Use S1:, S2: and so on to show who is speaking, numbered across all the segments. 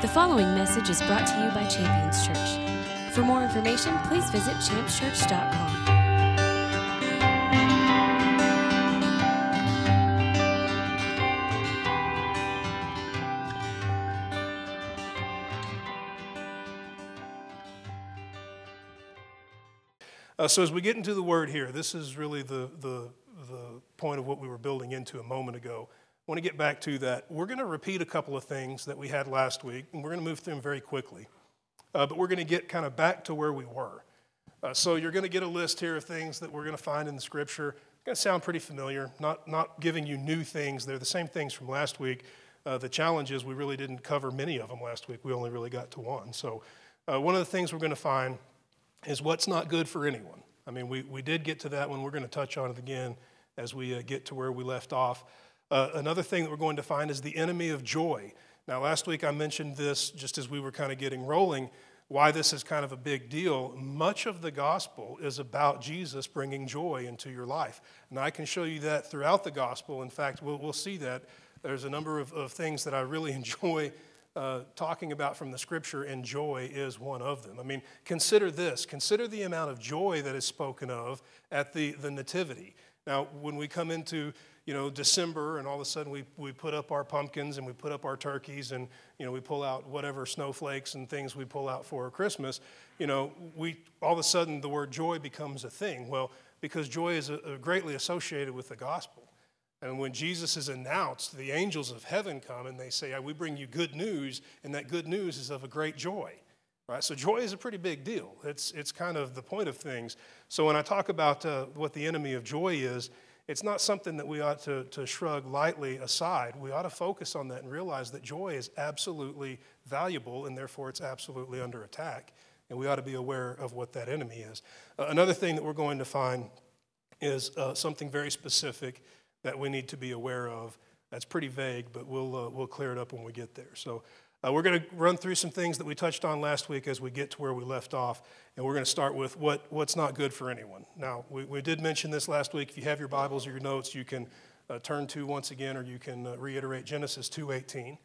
S1: The following message is brought to you by Champions Church. For more information, please visit championschurch.com.
S2: Uh, so as we get into the word here, this is really the, the, the point of what we were building into a moment ago. Want to get back to that. We're going to repeat a couple of things that we had last week, and we're going to move through them very quickly. Uh, but we're going to get kind of back to where we were. Uh, so you're going to get a list here of things that we're going to find in the scripture. It's going to sound pretty familiar, not, not giving you new things. They're the same things from last week. Uh, the challenge is we really didn't cover many of them last week. We only really got to one. So uh, one of the things we're going to find is what's not good for anyone. I mean, we, we did get to that one. We're going to touch on it again as we uh, get to where we left off. Uh, another thing that we're going to find is the enemy of joy. Now, last week I mentioned this just as we were kind of getting rolling, why this is kind of a big deal. Much of the gospel is about Jesus bringing joy into your life. And I can show you that throughout the gospel. In fact, we'll, we'll see that. There's a number of, of things that I really enjoy uh, talking about from the scripture, and joy is one of them. I mean, consider this consider the amount of joy that is spoken of at the, the Nativity. Now, when we come into you know, December, and all of a sudden we, we put up our pumpkins and we put up our turkeys and, you know, we pull out whatever snowflakes and things we pull out for Christmas, you know, we, all of a sudden the word joy becomes a thing. Well, because joy is a, a greatly associated with the gospel. And when Jesus is announced, the angels of heaven come and they say, We bring you good news, and that good news is of a great joy. Right? So, joy is a pretty big deal. It's, it's kind of the point of things. So, when I talk about uh, what the enemy of joy is, it's not something that we ought to, to shrug lightly aside. We ought to focus on that and realize that joy is absolutely valuable, and therefore it's absolutely under attack. And we ought to be aware of what that enemy is. Uh, another thing that we're going to find is uh, something very specific that we need to be aware of. That's pretty vague, but we'll, uh, we'll clear it up when we get there. So uh, we're going to run through some things that we touched on last week as we get to where we left off, and we're going to start with what, what's not good for anyone. Now, we, we did mention this last week. If you have your Bibles or your notes, you can uh, turn to once again, or you can uh, reiterate Genesis 2.18.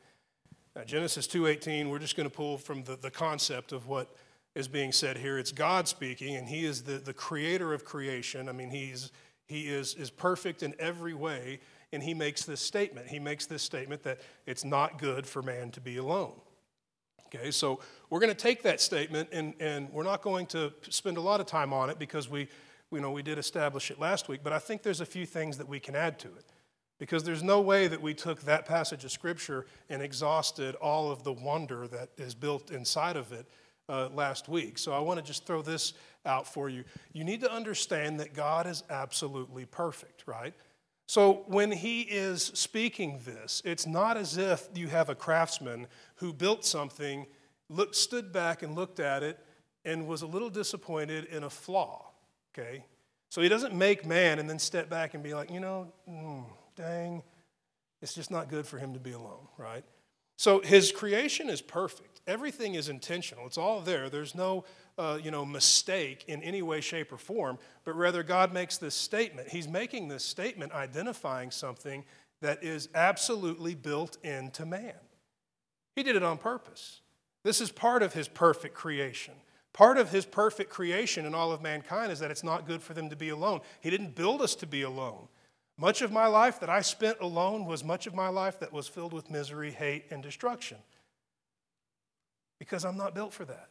S2: Genesis 2.18, we're just going to pull from the, the concept of what is being said here. It's God speaking, and He is the, the creator of creation. I mean, He's he is, is perfect in every way, and he makes this statement. He makes this statement that it's not good for man to be alone. Okay, so we're going to take that statement, and, and we're not going to spend a lot of time on it because we, you know, we did establish it last week, but I think there's a few things that we can add to it. Because there's no way that we took that passage of Scripture and exhausted all of the wonder that is built inside of it uh, last week. So I want to just throw this out for you. You need to understand that God is absolutely perfect, right? So when he is speaking this, it's not as if you have a craftsman who built something, looked, stood back and looked at it, and was a little disappointed in a flaw, okay? So he doesn't make man and then step back and be like, you know, mm, dang, it's just not good for him to be alone, right? So his creation is perfect. Everything is intentional. It's all there. There's no, uh, you know, mistake in any way, shape, or form. But rather, God makes this statement. He's making this statement identifying something that is absolutely built into man. He did it on purpose. This is part of his perfect creation. Part of his perfect creation in all of mankind is that it's not good for them to be alone. He didn't build us to be alone. Much of my life that I spent alone was much of my life that was filled with misery, hate, and destruction. Because I'm not built for that.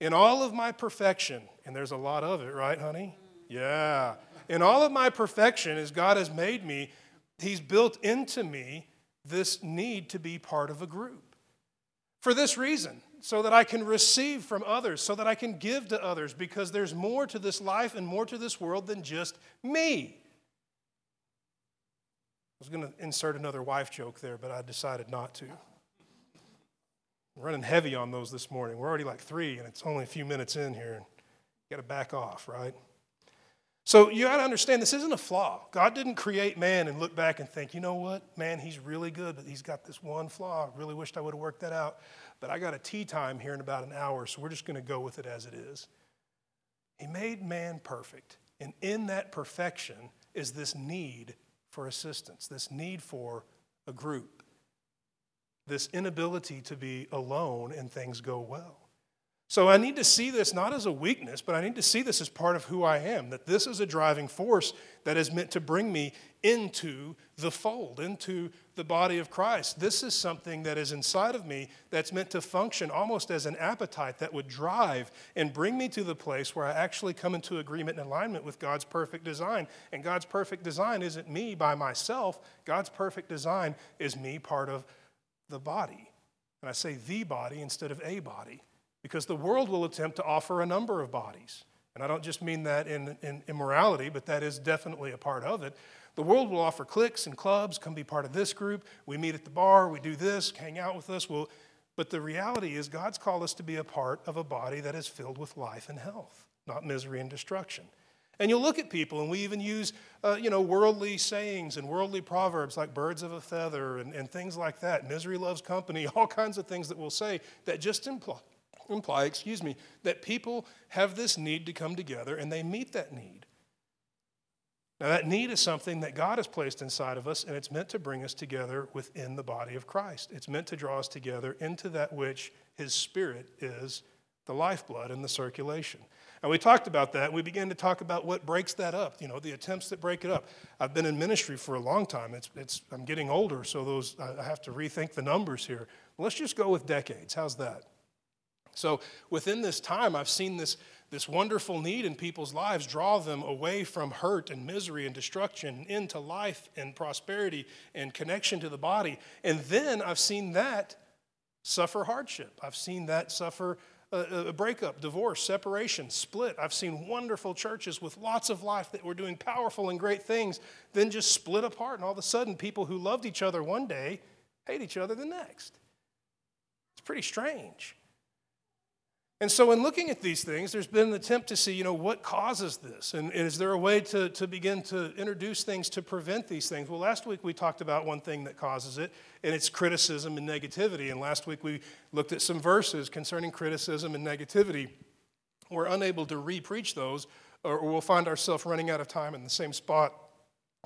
S2: In all of my perfection, and there's a lot of it, right, honey? Yeah. In all of my perfection, as God has made me, He's built into me this need to be part of a group. For this reason, so that I can receive from others, so that I can give to others, because there's more to this life and more to this world than just me. I was going to insert another wife joke there, but I decided not to. I'm running heavy on those this morning. We're already like three, and it's only a few minutes in here. Got to back off, right? So you got to understand this isn't a flaw. God didn't create man and look back and think, you know what, man, he's really good, but he's got this one flaw. I really wished I would have worked that out. But I got a tea time here in about an hour, so we're just going to go with it as it is. He made man perfect, and in that perfection is this need for assistance, this need for a group. This inability to be alone and things go well. So I need to see this not as a weakness, but I need to see this as part of who I am, that this is a driving force that is meant to bring me into the fold, into the body of Christ. This is something that is inside of me that's meant to function almost as an appetite that would drive and bring me to the place where I actually come into agreement and alignment with God's perfect design. And God's perfect design isn't me by myself, God's perfect design is me part of the body. And I say the body instead of a body because the world will attempt to offer a number of bodies. And I don't just mean that in, in immorality, but that is definitely a part of it. The world will offer cliques and clubs, come be part of this group. We meet at the bar, we do this, hang out with us. We'll, but the reality is, God's called us to be a part of a body that is filled with life and health, not misery and destruction. And you'll look at people, and we even use, uh, you know, worldly sayings and worldly proverbs like birds of a feather and, and things like that. Misery loves company, all kinds of things that we'll say that just imply, imply, excuse me, that people have this need to come together and they meet that need. Now, that need is something that God has placed inside of us, and it's meant to bring us together within the body of Christ. It's meant to draw us together into that which His Spirit is the lifeblood and the circulation. And we talked about that. We began to talk about what breaks that up, you know, the attempts that break it up. I've been in ministry for a long time. It's, it's, I'm getting older, so those, I have to rethink the numbers here. Let's just go with decades. How's that? So within this time, I've seen this, this wonderful need in people's lives draw them away from hurt and misery and destruction into life and prosperity and connection to the body. And then I've seen that suffer hardship. I've seen that suffer a, breakup, divorce, separation, split. I've seen wonderful churches with lots of life that were doing powerful and great things, then just split apart. And all of a sudden, people who loved each other one day hate each other the next. It's pretty strange. And so, in looking at these things, there's been an attempt to see, you know, what causes this? And, and, is there a way to, to begin to introduce things to prevent these things? Well, last week we talked about one thing that causes it, and it's criticism and negativity. And last week we looked at some verses concerning criticism and negativity. We're unable to re preach those, or we'll find ourselves running out of time in the same spot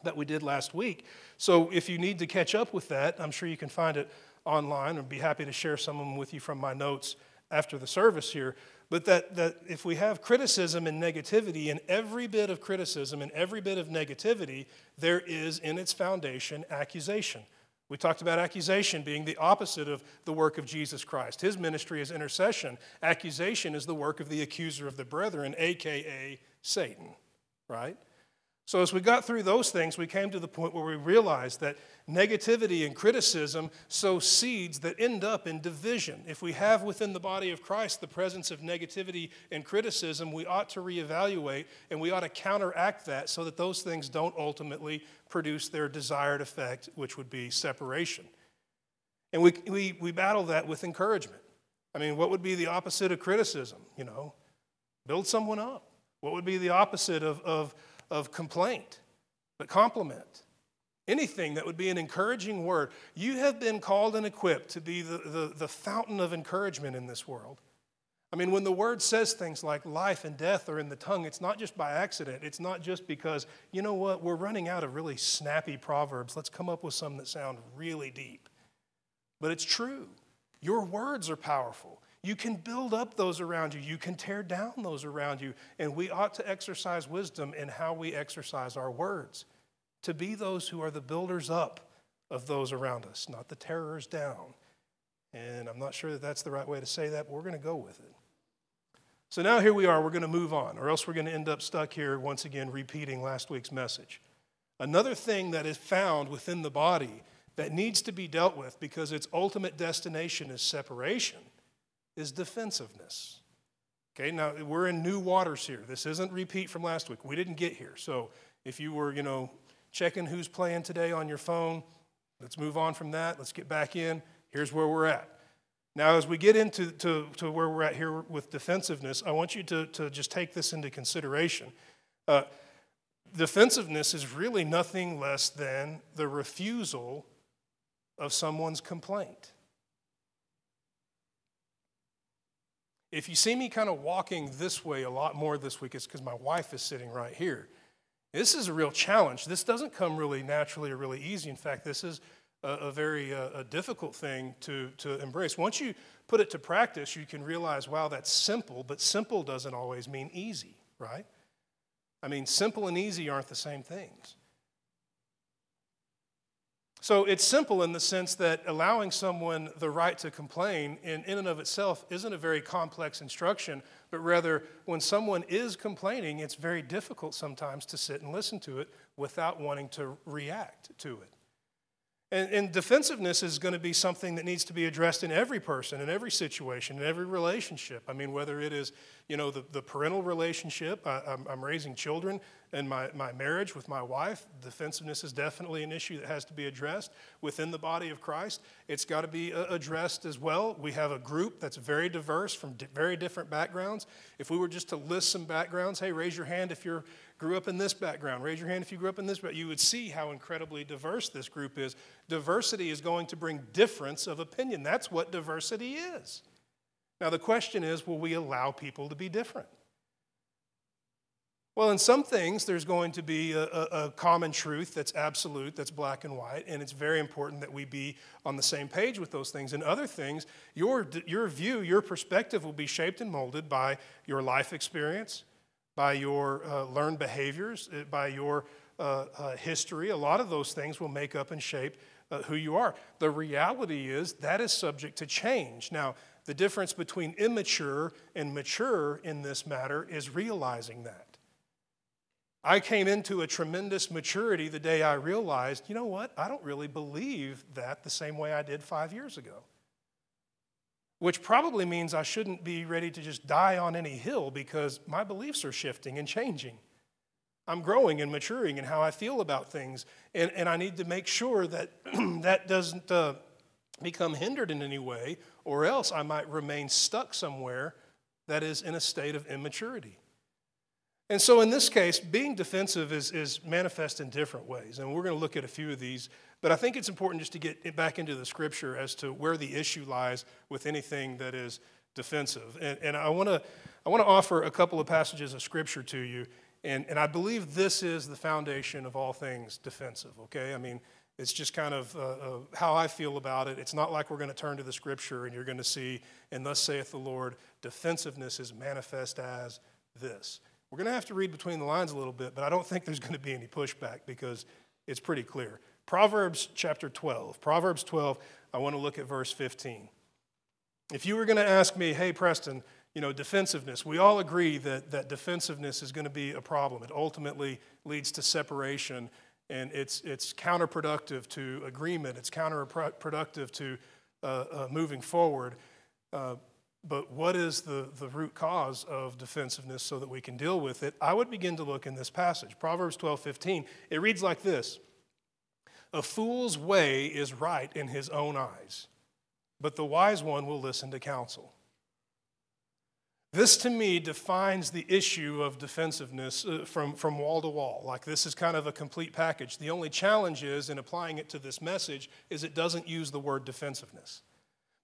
S2: that we did last week. So, if you need to catch up with that, I'm sure you can find it online. I'd be happy to share some of them with you from my notes after the service here, but that, that if we have criticism and negativity, in every bit of criticism and every bit of negativity, there is in its foundation accusation. We talked about accusation being the opposite of the work of Jesus Christ. His ministry is intercession. Accusation is the work of the accuser of the brethren, aka Satan, right? So, as we got through those things, we came to the point where we realized that negativity and criticism sow seeds that end up in division. If we have within the body of Christ the presence of negativity and criticism, we ought to reevaluate and we ought to counteract that so that those things don't ultimately produce their desired effect, which would be separation. And we, we, we battle that with encouragement. I mean, what would be the opposite of criticism? You know, build someone up. What would be the opposite of, of of complaint, but compliment. Anything that would be an encouraging word. You have been called and equipped to be the, the, the fountain of encouragement in this world. I mean, when the word says things like life and death are in the tongue, it's not just by accident. It's not just because, you know what, we're running out of really snappy proverbs. Let's come up with some that sound really deep. But it's true. Your words are powerful. You can build up those around you, you can tear down those around you. And we ought to exercise wisdom in how we exercise our words to be those who are the builders up of those around us, not the terrors down. And I'm not sure that that's the right way to say that, but we're going to go with it. So now here we are, we're going to move on, or else we're going to end up stuck here once again repeating last week's message. Another thing that is found within the body that needs to be dealt with because its ultimate destination is separation is defensiveness. Okay, now we're in new waters here. This isn't repeat from last week. We didn't get here. So if you were, you know, checking who's playing today on your phone, let's move on from that. Let's get back in. Here's where we're at. Now, as we get into to, to where we're at here with defensiveness, I want you to, to just take this into consideration. Uh, defensiveness is really nothing less than the refusal of someone's complaint. If you see me kind of walking this way a lot more this week, it's because my wife is sitting right here. This is a real challenge. This doesn't come really naturally or really easy. In fact, this is a, a very uh, a difficult thing to, to embrace. Once you put it to practice, you can realize, wow, that's simple, but simple doesn't always mean easy, right? I mean, simple and easy aren't the same things. So it's simple in the sense that allowing someone the right to complain in, in and of itself isn't a very complex instruction, but rather when someone is complaining, it's very difficult sometimes to sit and listen to it without wanting to react to it. And, and, defensiveness is going to be something that needs to be addressed in every person, in every situation, in every relationship. I mean, whether it is, you know, the, the parental relationship, I, am raising children, and my, my marriage with my wife, defensiveness is definitely an issue that has to be addressed within the body of Christ. It's got to be uh, addressed as well. We have a group that's very diverse from very different backgrounds. If we were just to list some backgrounds, hey, raise your hand if you grew up in this background. Raise your hand if you grew up in this background. You would see how incredibly diverse this group is. Diversity is going to bring difference of opinion. That's what diversity is. Now, the question is will we allow people to be different? Well, in some things, there's going to be a, a, a, common truth that's absolute, that's black and white, and it's very important that we be on the same page with those things. In other things, your, your view, your perspective will be shaped and molded by your life experience, by your uh, learned behaviors, uh, by your uh, uh, history. A lot of those things will make up and shape uh, who you are. The reality is that is subject to change. Now, the difference between immature and mature in this matter is realizing that. I came into a tremendous maturity the day I realized, you know what, I don't really believe that the same way I did five years ago. Which probably means I shouldn't be ready to just die on any hill because my beliefs are shifting and changing. I'm growing and maturing in how I feel about things, and, and I need to make sure that that doesn't uh, become hindered in any way, or else I might remain stuck somewhere that is in a state of immaturity. And so, in this case, being defensive is, is manifest in different ways. And we're going to look at a few of these. But I think it's important just to get back into the scripture as to where the issue lies with anything that is defensive. And, and I want to I want to offer a couple of passages of scripture to you. And, and I believe this is the foundation of all things defensive, okay? I mean, it's just kind of uh, uh, how I feel about it. It's not like we're going to turn to the scripture and you're going to see, and thus saith the Lord, defensiveness is manifest as this. We're going to have to read between the lines a little bit, but I don't think there's going to be any pushback because it's pretty clear. Proverbs chapter 12. Proverbs 12, I want to look at verse 15. If you were going to ask me, hey, Preston, you know, defensiveness, we all agree that, that defensiveness is going to be a problem. It ultimately leads to separation, and it's, it's counterproductive to agreement, it's counterproductive to uh, uh, moving forward. Uh, but what is the, the root cause of defensiveness so that we can deal with it? I would begin to look in this passage. Proverbs 12 15. It reads like this A fool's way is right in his own eyes, but the wise one will listen to counsel. This to me defines the issue of defensiveness uh, from, from wall to wall. Like this is kind of a complete package. The only challenge is in applying it to this message is it doesn't use the word defensiveness.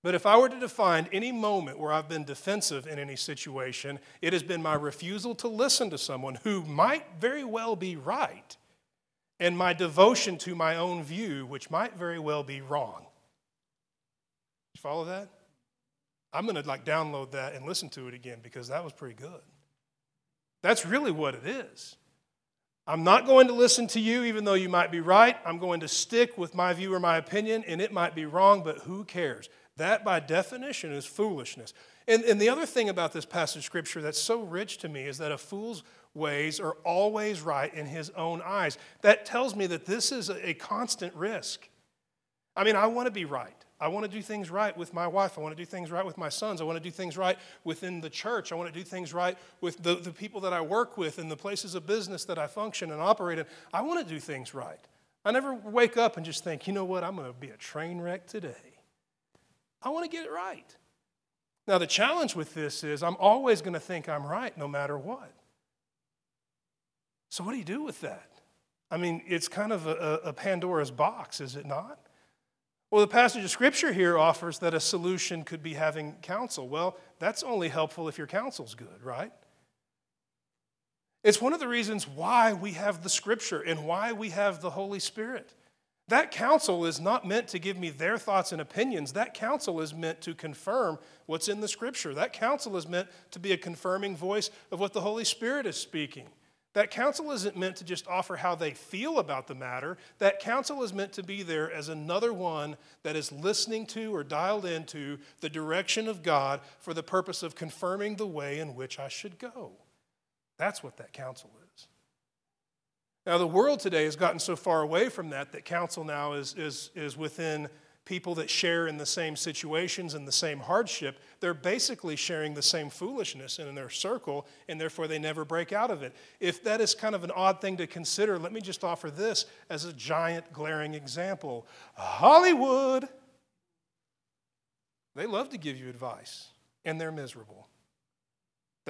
S2: But if I were to define any moment where I've been defensive in any situation, it has been my refusal to listen to someone who might very well be right, and my devotion to my own view, which might very well be wrong. You follow that? I'm going to like download that and listen to it again because that was pretty good. That's really what it is. I'm not going to listen to you, even though you might be right. I'm going to stick with my view or my opinion, and it might be wrong, but who cares? That, by definition, is foolishness. And, and the other thing about this passage of Scripture that's so rich to me is that a fool's ways are always right in his own eyes. That tells me that this is a, a constant risk. I mean, I want to be right. I want to do things right with my wife. I want to do things right with my sons. I want to do things right within the church. I want to do things right with the, the people that I work with and the places of business that I function and operate in. I want to do things right. I never wake up and just think, you know what, I'm going to be a train wreck today. I want to get it right. Now, the challenge with this is I'm always going to think I'm right no matter what. So, what do you do with that? I mean, it's kind of a, a Pandora's box, is it not? Well, the passage of scripture here offers that a solution could be having counsel. Well, that's only helpful if your counsel's good, right? It's one of the reasons why we have the scripture and why we have the Holy Spirit. That counsel is not meant to give me their thoughts and opinions. That counsel is meant to confirm what's in the scripture. That counsel is meant to be a confirming voice of what the Holy Spirit is speaking. That counsel isn't meant to just offer how they feel about the matter. That counsel is meant to be there as another one that is listening to or dialed into the direction of God for the purpose of confirming the way in which I should go. That's what that counsel is. Now, the world today has gotten so far away from that that counsel now is, is, is within people that share in the same situations and the same hardship, they're basically sharing the same foolishness in their circle, and therefore they never break out of it. If that is kind of an odd thing to consider, let me just offer this as a giant, glaring example Hollywood. They love to give you advice, and they're miserable.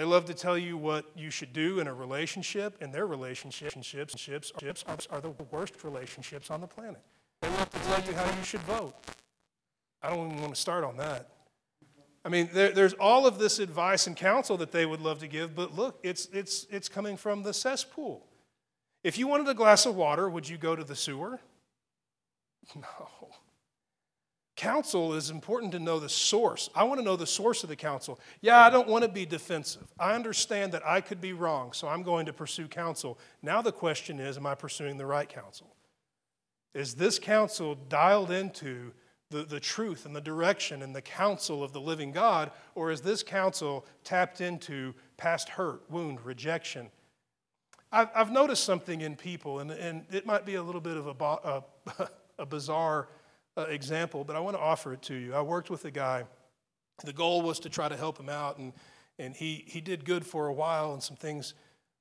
S2: They love to tell you what you should do in a relationship, and their relationships are the worst relationships on the planet. They love to tell you how you should vote. I don't even want to start on that. I mean, there, there's all of this advice and counsel that they would love to give, but look, it's, it's, it's coming from the cesspool. If you wanted a glass of water, would you go to the sewer? No. Counsel is important to know the source. I want to know the source of the counsel. Yeah, I don't want to be defensive. I understand that I could be wrong, so I'm going to pursue counsel. Now the question is, am I pursuing the right counsel? Is this counsel dialed into the, the truth and the direction and the counsel of the living God, or is this counsel tapped into past hurt, wound, rejection? I've, I've noticed something in people, and, and it might be a little bit of a, a, a bizarre uh, example, but I want to offer it to you. I worked with a guy. The goal was to try to help him out, and, and he, he did good for a while, and some things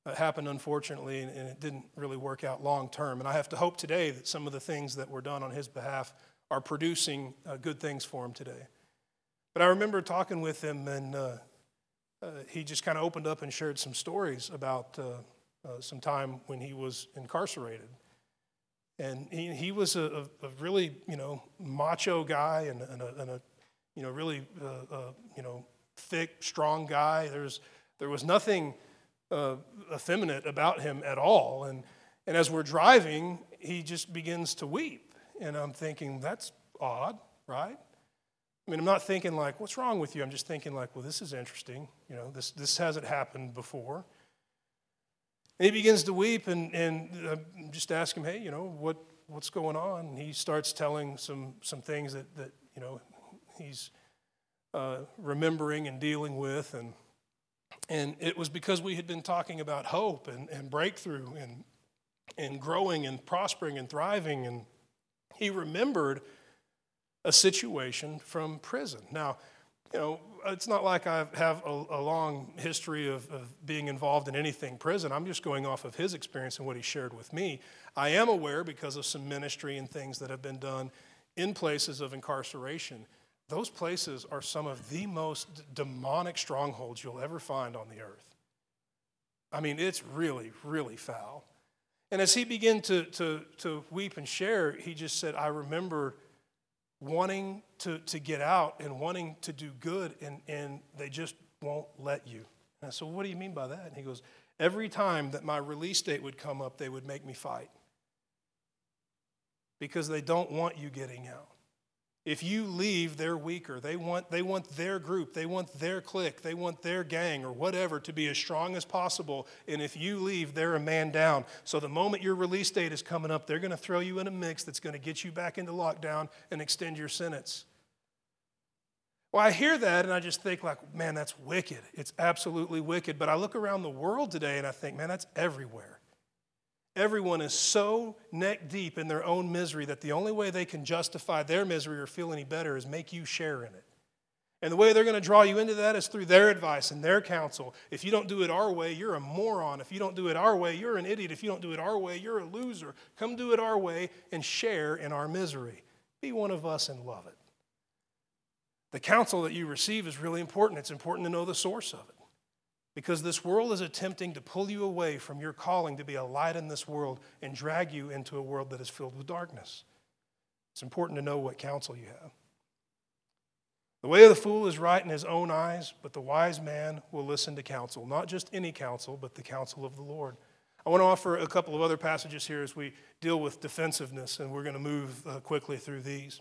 S2: uh, happened, unfortunately, and, and, it didn't really work out long term. And I have to hope today that some of the things that were done on his behalf are producing uh, good things for him today. But I remember talking with him, and uh, uh he just kind of opened up and shared some stories about uh, uh, some time when he was incarcerated. And he, he was a, a, really, you know, macho guy and, and, a, and a, you know, really, you know, thick, strong guy. There's, there was nothing uh, effeminate about him at all. And, and as we're driving, he just begins to weep. And I'm thinking, that's odd, right? I mean, I'm not thinking like, what's wrong with you? I'm just thinking like, well, this is interesting. You know, this, this hasn't happened before. And he begins to weep and, and uh, just ask him, hey, you know, what, what's going on? And he starts telling some, some things that, that, you know, he's uh, remembering and dealing with. And, and it was because we had been talking about hope and, and breakthrough and, and growing and prospering and thriving. And he remembered a situation from prison. Now, you know, it's not like I have a, a long history of, of, being involved in anything prison. I'm just going off of his experience and what he shared with me. I am aware because of some ministry and things that have been done in places of incarceration those places are some of the most demonic strongholds you'll ever find on the earth. I mean, it's really, really foul. And as he began to, to, to weep and share, he just said, I remember wanting to, to get out and wanting to do good, and, and they just won't let you. And I said, What do you mean by that? And he goes, Every time that my release date would come up, they would make me fight because they don't want you getting out. If you leave, they're weaker. They want, they want their group, they want their clique, they want their gang or whatever to be as strong as possible. And if you leave, they're a man down. So the moment your release date is coming up, they're going to throw you in a mix that's going to get you back into lockdown and extend your sentence. Well, I hear that and I just think, like, man, that's wicked. It's absolutely wicked. But I look around the world today and I think, man, that's everywhere. Everyone is so neck deep in their own misery that the only way they can justify their misery or feel any better is make you share in it. And the way they're going to draw you into that is through their advice and their counsel. If you don't do it our way, you're a moron. If you don't do it our way, you're an idiot. If you don't do it our way, you're a loser. Come do it our way and share in our misery. Be one of us and love it. The counsel that you receive is really important. It's important to know the source of it. Because this world is attempting to pull you away from your calling to be a light in this world and drag you into a world that is filled with darkness. It's important to know what counsel you have. The way of the fool is right in his own eyes, but the wise man will listen to counsel. Not just any counsel, but the counsel of the Lord. I want to offer a couple of other passages here as we deal with defensiveness, and we're going to move uh, quickly through these.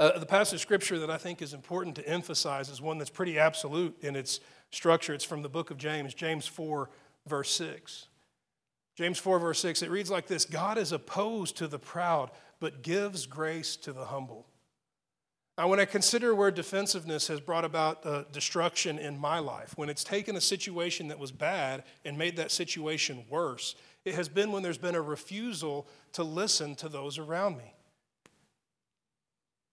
S2: Uh, the passage of scripture that I think is important to emphasize is one that's pretty absolute in its structure. It's from the book of James, James 4, verse 6. James 4, verse 6, it reads like this God is opposed to the proud, but gives grace to the humble. Now, when I consider where defensiveness has brought about uh, destruction in my life, when it's taken a situation that was bad and made that situation worse, it has been when there's been a refusal to listen to those around me.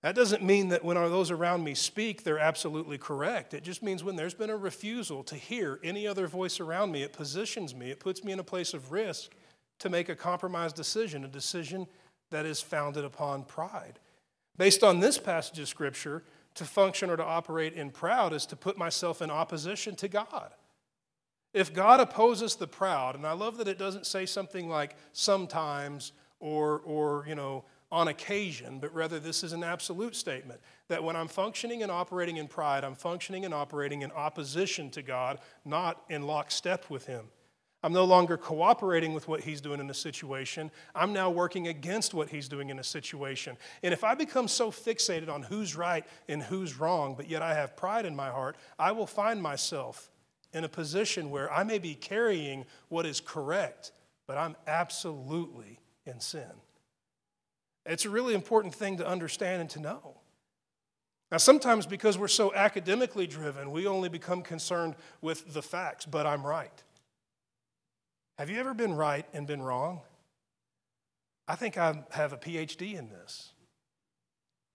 S2: That doesn't mean that when those around me speak, they're absolutely correct. It just means when there's been a refusal to hear any other voice around me, it positions me, it puts me in a place of risk to make a compromised decision, a decision that is founded upon pride. Based on this passage of Scripture, to function or to operate in proud is to put myself in opposition to God. If God opposes the proud, and I love that it doesn't say something like sometimes or, or you know, on occasion, but rather this is an absolute statement that when I'm functioning and operating in pride, I'm functioning and operating in opposition to God, not in lockstep with Him. I'm no longer cooperating with what He's doing in a situation. I'm now working against what He's doing in a situation. And if I become so fixated on who's right and who's wrong, but yet I have pride in my heart, I will find myself in a position where I may be carrying what is correct, but I'm absolutely in sin. It's a really important thing to understand and to know. Now, sometimes because we're so academically driven, we only become concerned with the facts, but I'm right. Have you ever been right and been wrong? I think I have a PhD in this.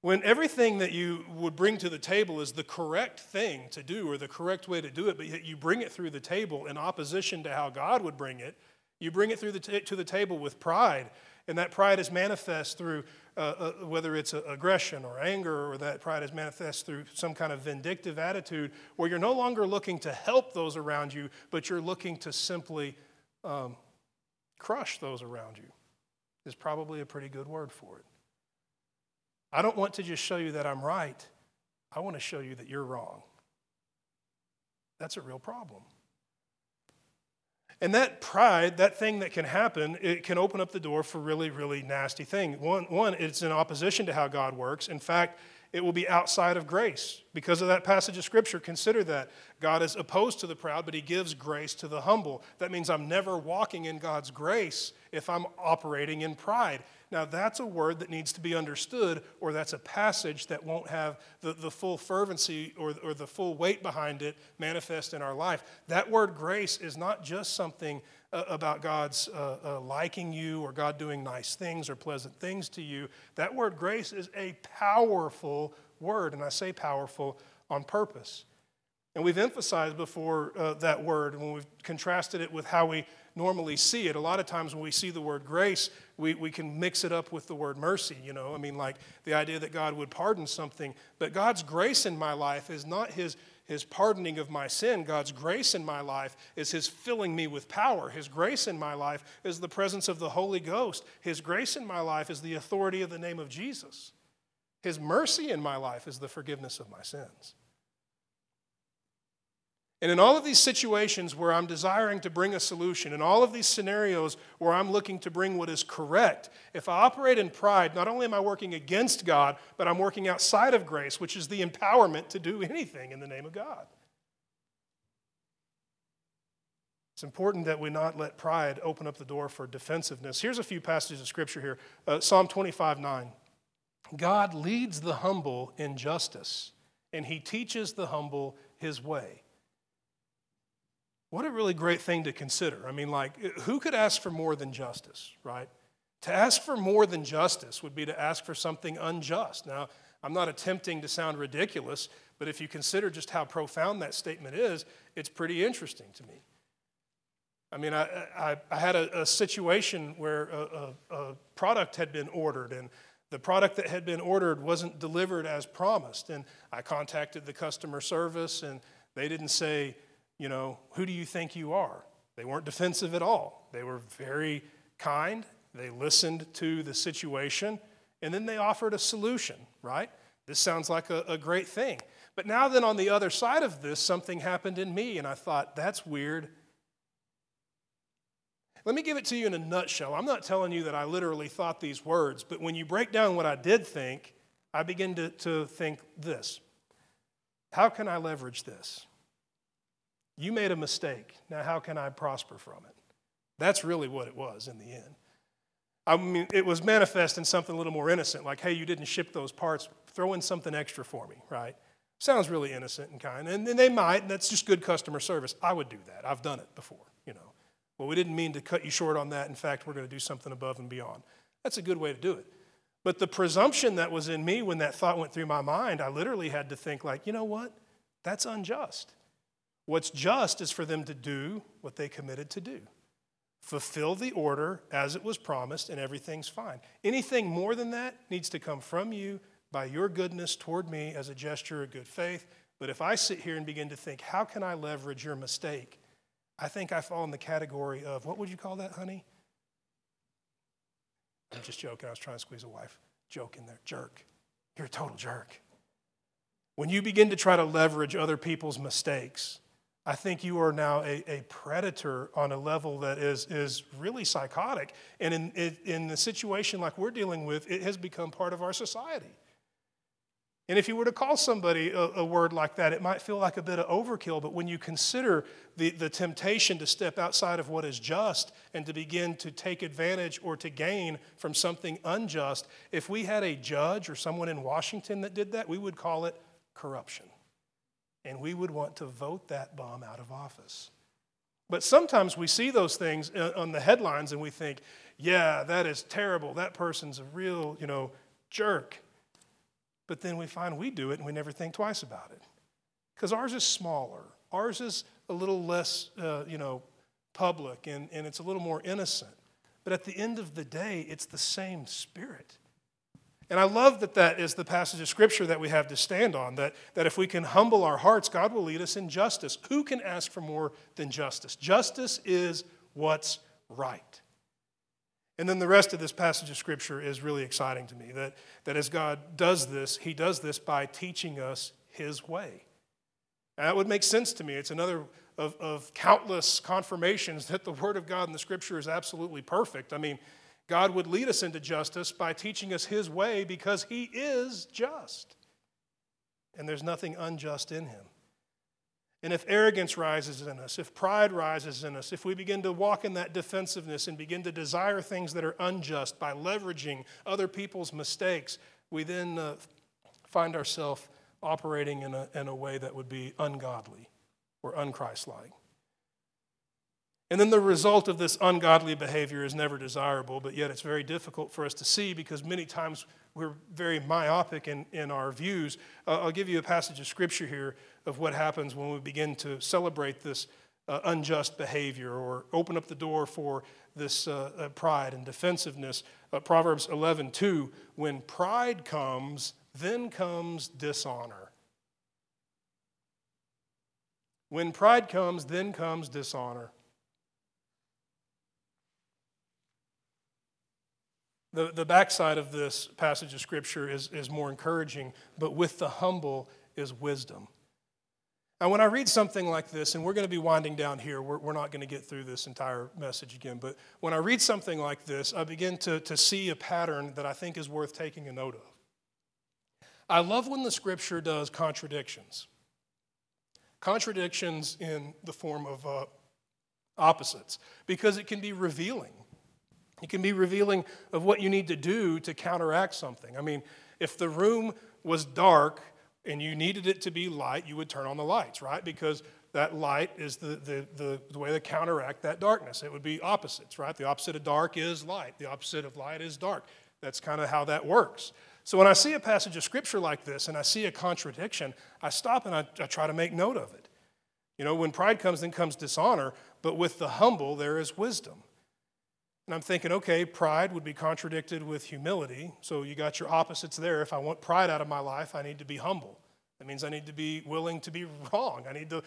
S2: When everything that you would bring to the table is the correct thing to do or the correct way to do it, but yet you bring it through the table in opposition to how God would bring it, you bring it through the t- to the table with pride and that pride is manifest through uh, uh, whether it's aggression or anger, or that pride is manifest through some kind of vindictive attitude where you're no longer looking to help those around you, but you're looking to simply um, crush those around you, is probably a pretty good word for it. I don't want to just show you that I'm right, I want to show you that you're wrong. That's a real problem. And that pride, that thing that can happen, it can open up the door for really, really nasty things. One, one, it's in opposition to how God works. In fact, it will be outside of grace. Because of that passage of Scripture, consider that. God is opposed to the proud, but He gives grace to the humble. That means I'm never walking in God's grace if I'm operating in pride. Now, that's a word that needs to be understood, or that's a passage that won't have the, the full fervency or, or the full weight behind it manifest in our life. That word grace is not just something uh, about God's uh, uh, liking you or God doing nice things or pleasant things to you. That word grace is a powerful word, and I say powerful on purpose. And we've emphasized before uh, that word when we've contrasted it with how we normally see it. A lot of times when we see the word grace, we, we can mix it up with the word mercy, you know. I mean, like the idea that God would pardon something. But God's grace in my life is not his, his pardoning of my sin. God's grace in my life is his filling me with power. His grace in my life is the presence of the Holy Ghost. His grace in my life is the authority of the name of Jesus. His mercy in my life is the forgiveness of my sins. And in all of these situations where I'm desiring to bring a solution, in all of these scenarios where I'm looking to bring what is correct, if I operate in pride, not only am I working against God, but I'm working outside of grace, which is the empowerment to do anything in the name of God. It's important that we not let pride open up the door for defensiveness. Here's a few passages of scripture here uh, Psalm 25 9. God leads the humble in justice, and he teaches the humble his way. What a really great thing to consider. I mean, like, who could ask for more than justice, right? To ask for more than justice would be to ask for something unjust. Now, I'm not attempting to sound ridiculous, but if you consider just how profound that statement is, it's pretty interesting to me. I mean, I, I, I had a, a, situation where a, a, a product had been ordered, and the product that had been ordered wasn't delivered as promised. And I contacted the customer service, and they didn't say, you know, who do you think you are? They weren't defensive at all. They were very kind. They listened to the situation, and then they offered a solution, right? This sounds like a, a great thing. But now, then, on the other side of this, something happened in me, and I thought, that's weird. Let me give it to you in a nutshell. I'm not telling you that I literally thought these words, but when you break down what I did think, I begin to, to think this How can I leverage this? You made a mistake. Now, how can I prosper from it? That's really what it was in the end. I mean, it was manifest in something a little more innocent, like, hey, you didn't ship those parts, throw in something extra for me, right? Sounds really innocent and kind. And, and they might, and that's just good customer service. I would do that. I've done it before, you know. Well, we didn't mean to cut you short on that. In fact, we're going to do something above and beyond. That's a good way to do it. But the presumption that was in me when that thought went through my mind, I literally had to think, like, you know what? That's unjust. What's just is for them to do what they committed to do fulfill the order as it was promised, and everything's fine. Anything more than that needs to come from you by your goodness toward me as a gesture of good faith. But if I sit here and begin to think, how can I leverage your mistake? I think I fall in the category of what would you call that, honey? I'm just joking. I was trying to squeeze a wife. Joke in there. Jerk. You're a total jerk. When you begin to try to leverage other people's mistakes, I think you are now a, a predator on a level that is, is really psychotic. And in, in, in the situation like we're dealing with, it has become part of our society. And if you were to call somebody a, a, word like that, it might feel like a bit of overkill, but when you consider the, the temptation to step outside of what is just and to begin to take advantage or to gain from something unjust, if we had a judge or someone in Washington that did that, we would call it corruption. And we would want to vote that bomb out of office. But sometimes we see those things uh, on the headlines and we think, yeah, that is terrible. That person's a real, you know, jerk. But then we find we do it and we never think twice about it. Because ours is smaller, ours is a little less, uh, you know, public and, and it's a little more innocent. But at the end of the day, it's the same spirit. And I love that that is the passage of scripture that we have to stand on, that, that if we can humble our hearts, God will lead us in justice. Who can ask for more than justice? Justice is what's right. And then the rest of this passage of scripture is really exciting to me that, that as God does this, He does this by teaching us His way. And that would make sense to me. It's another of, of countless confirmations that the Word of God in the scripture is absolutely perfect. I mean, God would lead us into justice by teaching us His way because He is just. And there's nothing unjust in Him. And if arrogance rises in us, if pride rises in us, if we begin to walk in that defensiveness and begin to desire things that are unjust by leveraging other people's mistakes, we then uh, find ourselves operating in a, in a way that would be ungodly or unchristlike. And then the result of this ungodly behavior is never desirable, but yet it's very difficult for us to see because many times we're very myopic in, in our views. Uh, I'll give you a passage of scripture here of what happens when we begin to celebrate this uh, unjust behavior or open up the door for this uh, uh pride and defensiveness. Uh, Proverbs 11, 2, when pride comes, then comes dishonor. When pride comes, then comes dishonor. The, the backside of this passage of Scripture is, is more encouraging, but with the humble is wisdom. Now, when I read something like this, and we're going to be winding down here, we're, we're not going to get through this entire message again, but when I read something like this, I begin to, to see a pattern that I think is worth taking a note of. I love when the Scripture does contradictions. Contradictions in the form of uh, opposites, because it can be revealing. It can be revealing of what you need to do to counteract something. I mean, if the room was dark and you needed it to be light, you would turn on the lights, right? Because that light is the, the, the, the, way to counteract that darkness. It would be opposites, right? The opposite of dark is light, the opposite of light is dark. That's kind of how that works. So when I see a passage of scripture like this and I see a contradiction, I stop and I, I try to make note of it. You know, when pride comes, then comes dishonor, but with the humble, there is wisdom. And I'm thinking, okay, pride would be contradicted with humility. So you got your opposites there. If I want pride out of my life, I need to be humble. That means I need to be willing to be wrong. I need to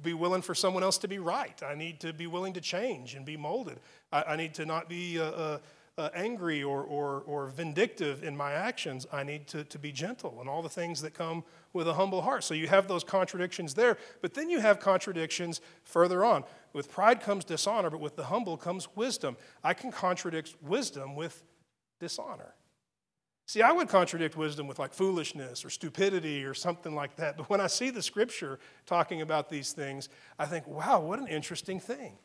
S2: be willing for someone else to be right. I need to be willing to change and be molded. I, I need to not be uh, uh, uh, angry or, or, or vindictive in my actions. I need to, to be gentle and all the things that come with a humble heart. So you have those contradictions there. But then you have contradictions further on. With pride comes dishonor, but with the humble comes wisdom. I can contradict wisdom with dishonor. See, I would contradict wisdom with like foolishness or stupidity or something like that. But when I see the scripture talking about these things, I think, wow, what an interesting thing.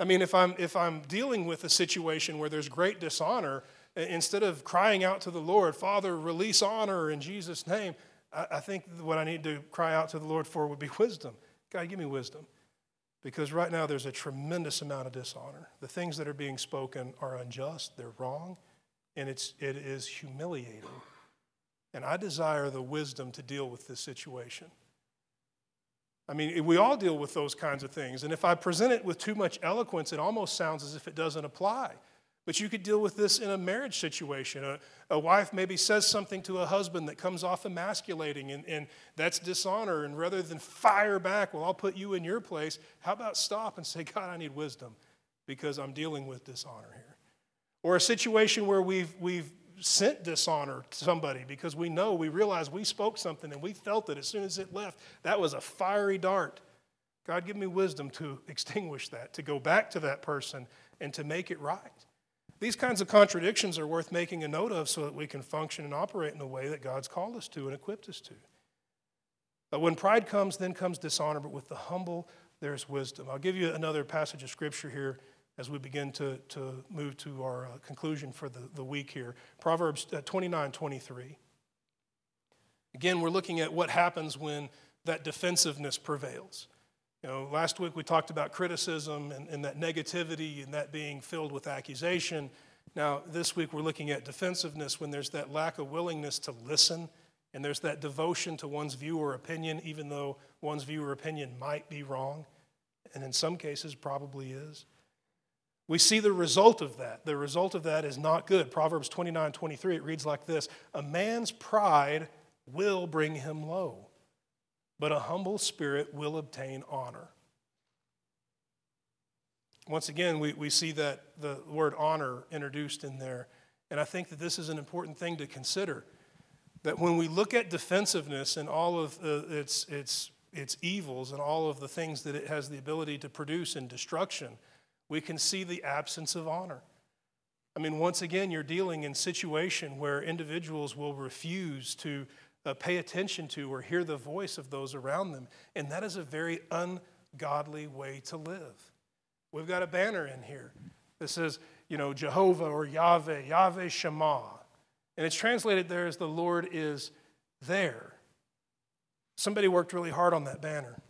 S2: I mean, if I'm, if I'm dealing with a situation where there's great dishonor, instead of crying out to the Lord, Father, release honor in Jesus' name, I, I think what I need to cry out to the Lord for would be wisdom. God, give me wisdom. Because right now there's a tremendous amount of dishonor. The things that are being spoken are unjust, they're wrong, and it's, it is humiliating. And I desire the wisdom to deal with this situation. I mean, we all deal with those kinds of things. And if I present it with too much eloquence, it almost sounds as if it doesn't apply. But you could deal with this in a marriage situation. A, a wife maybe says something to a husband that comes off emasculating, and, and that's dishonor. And rather than fire back, well, I'll put you in your place, how about stop and say, God, I need wisdom because I'm dealing with dishonor here? Or a situation where we've, we've sent dishonor to somebody because we know, we realize we spoke something and we felt it as soon as it left. That was a fiery dart. God, give me wisdom to extinguish that, to go back to that person and to make it right. These kinds of contradictions are worth making a note of so that we can function and operate in a way that God's called us to and equipped us to. But when pride comes, then comes dishonor, but with the humble, there's wisdom. I'll give you another passage of scripture here as we begin to, to move to our uh, conclusion for the, the week here. Proverbs uh, 29 23. Again, we're looking at what happens when that defensiveness prevails. You know, last week we talked about criticism and, and that negativity and that being filled with accusation. Now, this week we're looking at defensiveness when there's that lack of willingness to listen and there's that devotion to one's view or opinion, even though one's view or opinion might be wrong, and in some cases probably is. We see the result of that. The result of that is not good. Proverbs 29 23, it reads like this A man's pride will bring him low, but a humble spirit will obtain honor. Once again, we, we see that the word honor introduced in there. And I think that this is an important thing to consider. That when we look at defensiveness and all of uh, its, its, its evils and all of the things that it has the ability to produce in destruction, we can see the absence of honor. I mean, once again, you're dealing in situation where individuals will refuse to uh, pay attention to or hear the voice of those around them, and that is a very ungodly way to live. We've got a banner in here that says, you know, Jehovah or Yahweh, Yahweh Shema, and it's translated there as the Lord is there. Somebody worked really hard on that banner.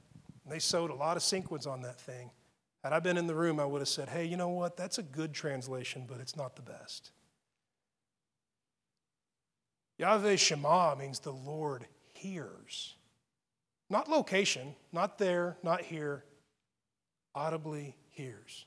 S2: They sewed a lot of sequins on that thing. Had I been in the room, I would have said, hey, you know what? That's a good translation, but it's not the best. Yahweh Shema means the Lord hears. Not location, not there, not here, audibly hears.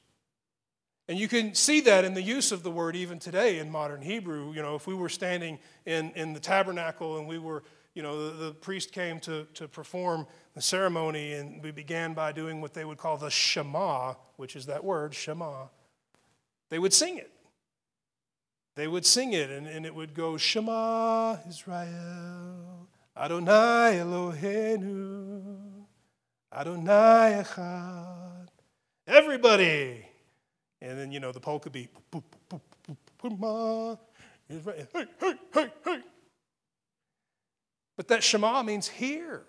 S2: And you can see that in the use of the word even today in modern Hebrew. You know, if we were standing in, in the tabernacle and we were you know, the, the, priest came to, to perform the ceremony, and we began by doing what they would call the Shema, which is that word, Shema. They would sing it. They would sing it, and, and it would go, Shema Israel, Adonai Eloheinu, Adonai Echad. Everybody. And then, you know, the polka beat. Shema Israel, hey, hey, hey, hey. But that Shema means hear.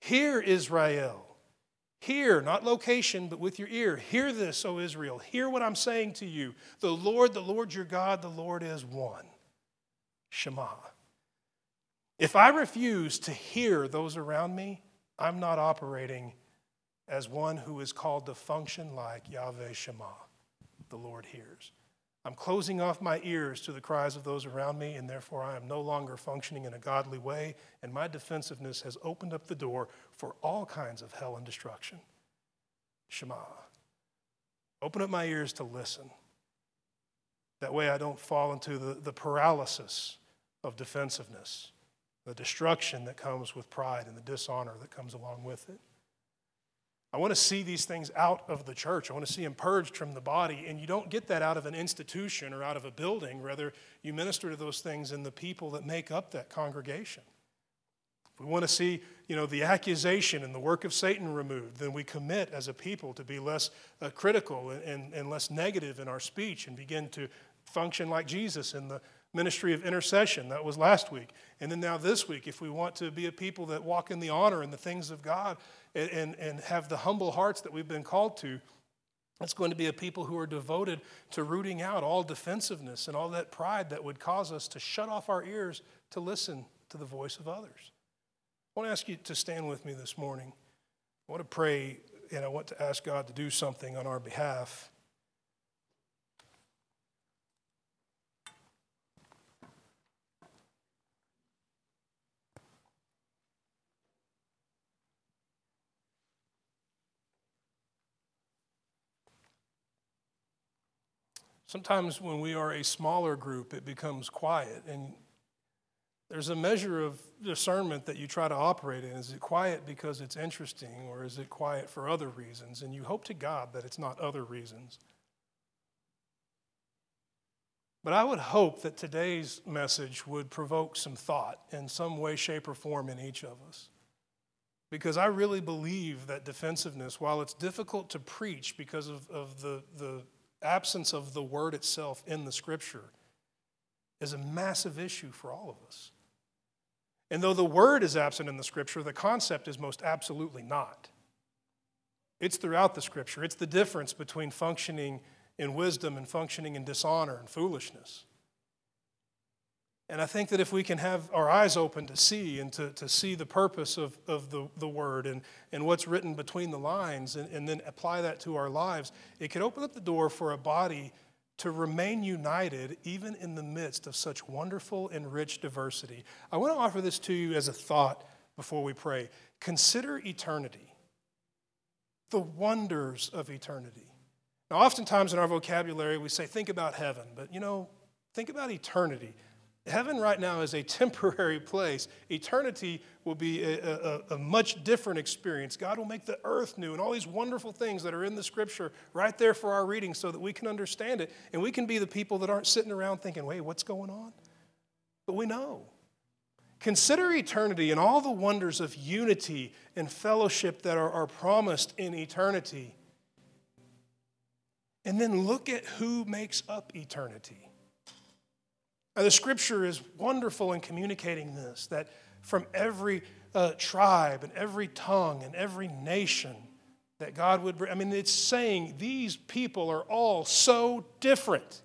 S2: Hear, Israel. Hear, not location, but with your ear. Hear this, O Israel. Hear what I'm saying to you. The Lord, the Lord your God, the Lord is one. Shema. If I refuse to hear those around me, I'm not operating as one who is called to function like Yahweh Shema. The Lord hears. I'm closing off my ears to the cries of those around me, and therefore I am no longer functioning in a godly way, and my defensiveness has opened up the door for all kinds of hell and destruction. Shema. Open up my ears to listen. That way I don't fall into the, the paralysis of defensiveness, the destruction that comes with pride and the dishonor that comes along with it. I want to see these things out of the church. I want to see them purged from the body. And you don't get that out of an institution or out of a building. Rather, you minister to those things in the people that make up that congregation. If we want to see, you know, the accusation and the work of Satan removed, then we commit as a people to be less uh, critical and, and, and less negative in our speech and begin to function like Jesus in the ministry of intercession. That was last week. And then now this week, if we want to be a people that walk in the honor and the things of God and, and, and have the humble hearts that we've been called to, it's going to be a people who are devoted to rooting out all defensiveness and all that pride that would cause us to shut off our ears to listen to the voice of others. I want to ask you to stand with me this morning. I want to pray and I want to ask God to do something on our behalf. Sometimes when we are a smaller group, it becomes quiet, and there's a measure of discernment that you try to operate in. Is it quiet because it's interesting, or is it quiet for other reasons? And you hope to God that it's not other reasons. But I would hope that today's message would provoke some thought in some way, shape, or form in each of us. Because I really believe that defensiveness, while it's difficult to preach because of, of the, the absence of the word itself in the scripture, is a massive issue for all of us. And though the word is absent in the scripture, the concept is most absolutely not. It's throughout the scripture. It's the difference between functioning in wisdom and functioning in dishonor and foolishness. And I think that if we can have our eyes open to see and to, to see the purpose of, of the, the word and, and what's written between the lines and, and then apply that to our lives, it could open up the door for a body to remain united even in the midst of such wonderful and rich diversity. I want to offer this to you as a thought before we pray. Consider eternity, the wonders of eternity. Now, oftentimes in our vocabulary, we say, think about heaven, but you know, think about eternity. Heaven right now is a temporary place. Eternity will be a, a, a, much different experience. God will make the earth new and all these wonderful things that are in the scripture right there for our reading so that we can understand it and we can be the people that aren't sitting around thinking, wait, what's going on? But we know. Consider eternity and all the wonders of unity and fellowship that are, are promised in eternity. And then look at who makes up eternity. Now, the scripture is wonderful in communicating this that from every uh, tribe and every tongue and every nation that God would bring, I mean, it's saying these people are all so different,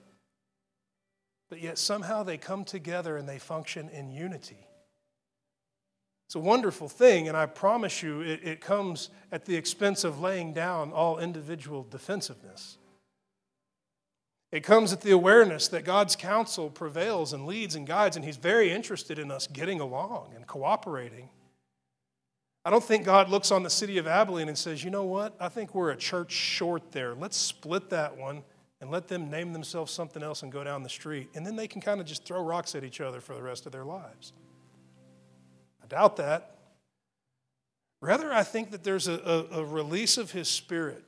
S2: but yet somehow they come together and they function in unity. It's a wonderful thing, and I promise you, it, it comes at the expense of laying down all individual defensiveness. It comes at the awareness that God's counsel prevails and leads and guides, and He's very interested in us getting along and cooperating. I don't think God looks on the city of Abilene and says, you know what? I think we're a church short there. Let's split that one and let them name themselves something else and go down the street. And then they can kind of just throw rocks at each other for the rest of their lives. I doubt that. Rather, I think that there's a, a, a release of His Spirit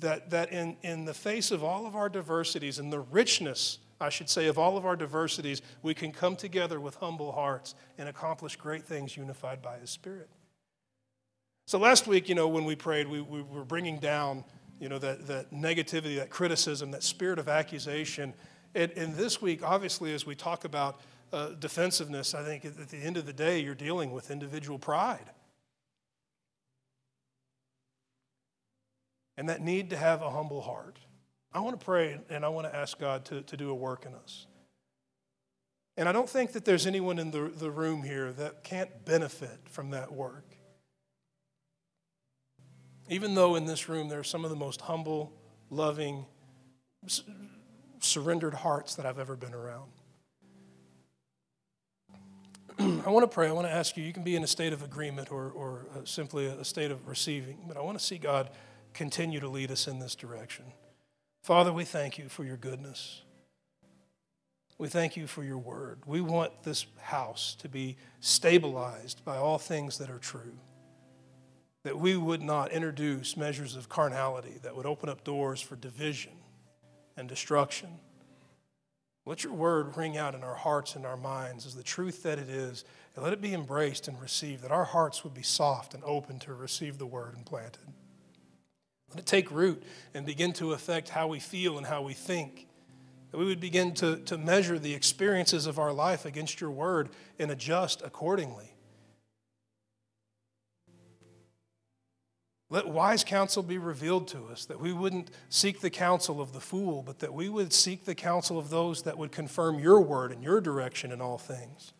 S2: that, that in, in the face of all of our diversities and the richness, I should say, of all of our diversities, we can come together with humble hearts and accomplish great things unified by His Spirit. So last week, you know, when we prayed, we, we were bringing down, you know, that, that negativity, that criticism, that spirit of accusation. And, and this week, obviously, as we talk about uh, defensiveness, I think at the end of the day, you're dealing with individual pride. And that need to have a humble heart. I want to pray and I want to ask God to, to do a work in us. And I don't think that there's anyone in the, the room here that can't benefit from that work. Even though in this room there are some of the most humble, loving, surrendered hearts that I've ever been around. I want to pray. I want to ask you, you can be in a state of agreement or, or uh, simply a state of receiving, but I want to see God continue to lead us in this direction. Father, we thank you for your goodness. We thank you for your word. We want this house to be stabilized by all things that are true. that we would not introduce measures of carnality that would open up doors for division and destruction. Let your word ring out in our hearts and our minds as the truth that it is, and let it be embraced and received, that our hearts would be soft and open to receive the word and planted. Let it take root and begin to affect how we feel and how we think. That we would begin to, to measure the experiences of our life against your word and adjust accordingly. Let wise counsel be revealed to us, that we wouldn't seek the counsel of the fool, but that we would seek the counsel of those that would confirm your word and your direction in all things.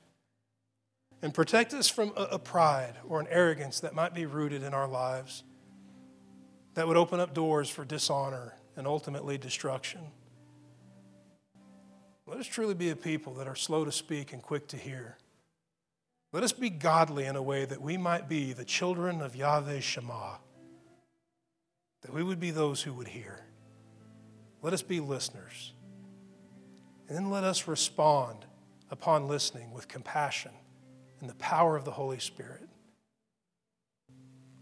S2: And protect us from a, a pride or an arrogance that might be rooted in our lives, that would open up doors for dishonor and ultimately destruction. Let us truly be a people that are slow to speak and quick to hear. Let us be godly in a way that we might be the children of Yahweh Shema that we would be those who would hear. Let us be listeners. And then let us respond upon listening with compassion and the power of the Holy Spirit.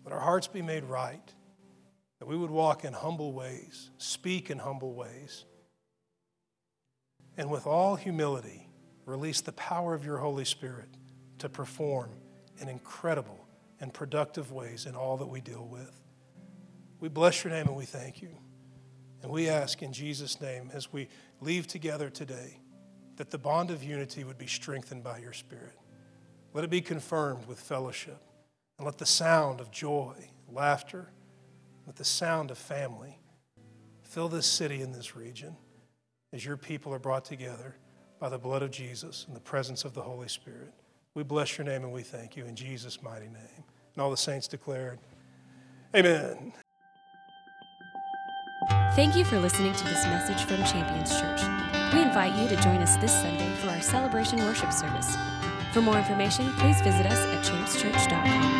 S2: Let our hearts be made right, that we would walk in humble ways, speak in humble ways, and with all humility, release the power of your Holy Spirit to perform in incredible and productive ways in all that we deal with. We bless your name and we thank you. And we ask in Jesus' name as we leave together today that the bond of unity would be strengthened by your Spirit. Let it be confirmed with fellowship. And let the sound of joy, laughter, with the sound of family fill this city and this region as your people are brought together by the blood of Jesus and the presence of the Holy Spirit. We bless your name and we thank you in Jesus' mighty name. And all the saints declared, Amen.
S1: Thank you for listening to this message from Champions Church. We invite you to join us this Sunday for our celebration worship service. For more information, please visit us at championschurch.com.